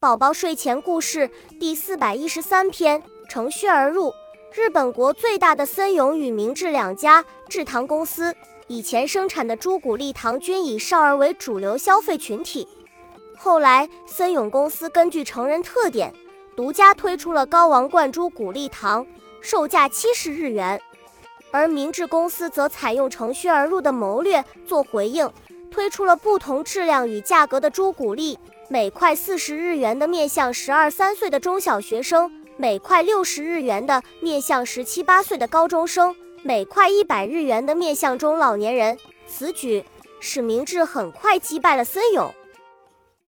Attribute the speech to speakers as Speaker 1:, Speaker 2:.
Speaker 1: 宝宝睡前故事第四百一十三篇：乘虚而入。日本国最大的森永与明治两家制糖公司以前生产的朱古力糖均以少儿为主流消费群体。后来，森永公司根据成人特点，独家推出了高王冠朱古力糖，售价七十日元。而明治公司则采用乘虚而入的谋略做回应，推出了不同质量与价格的朱古力。每块四十日元的面向十二三岁的中小学生，每块六十日元的面向十七八岁的高中生，每块一百日元的面向中老年人。此举使明智很快击败了森永。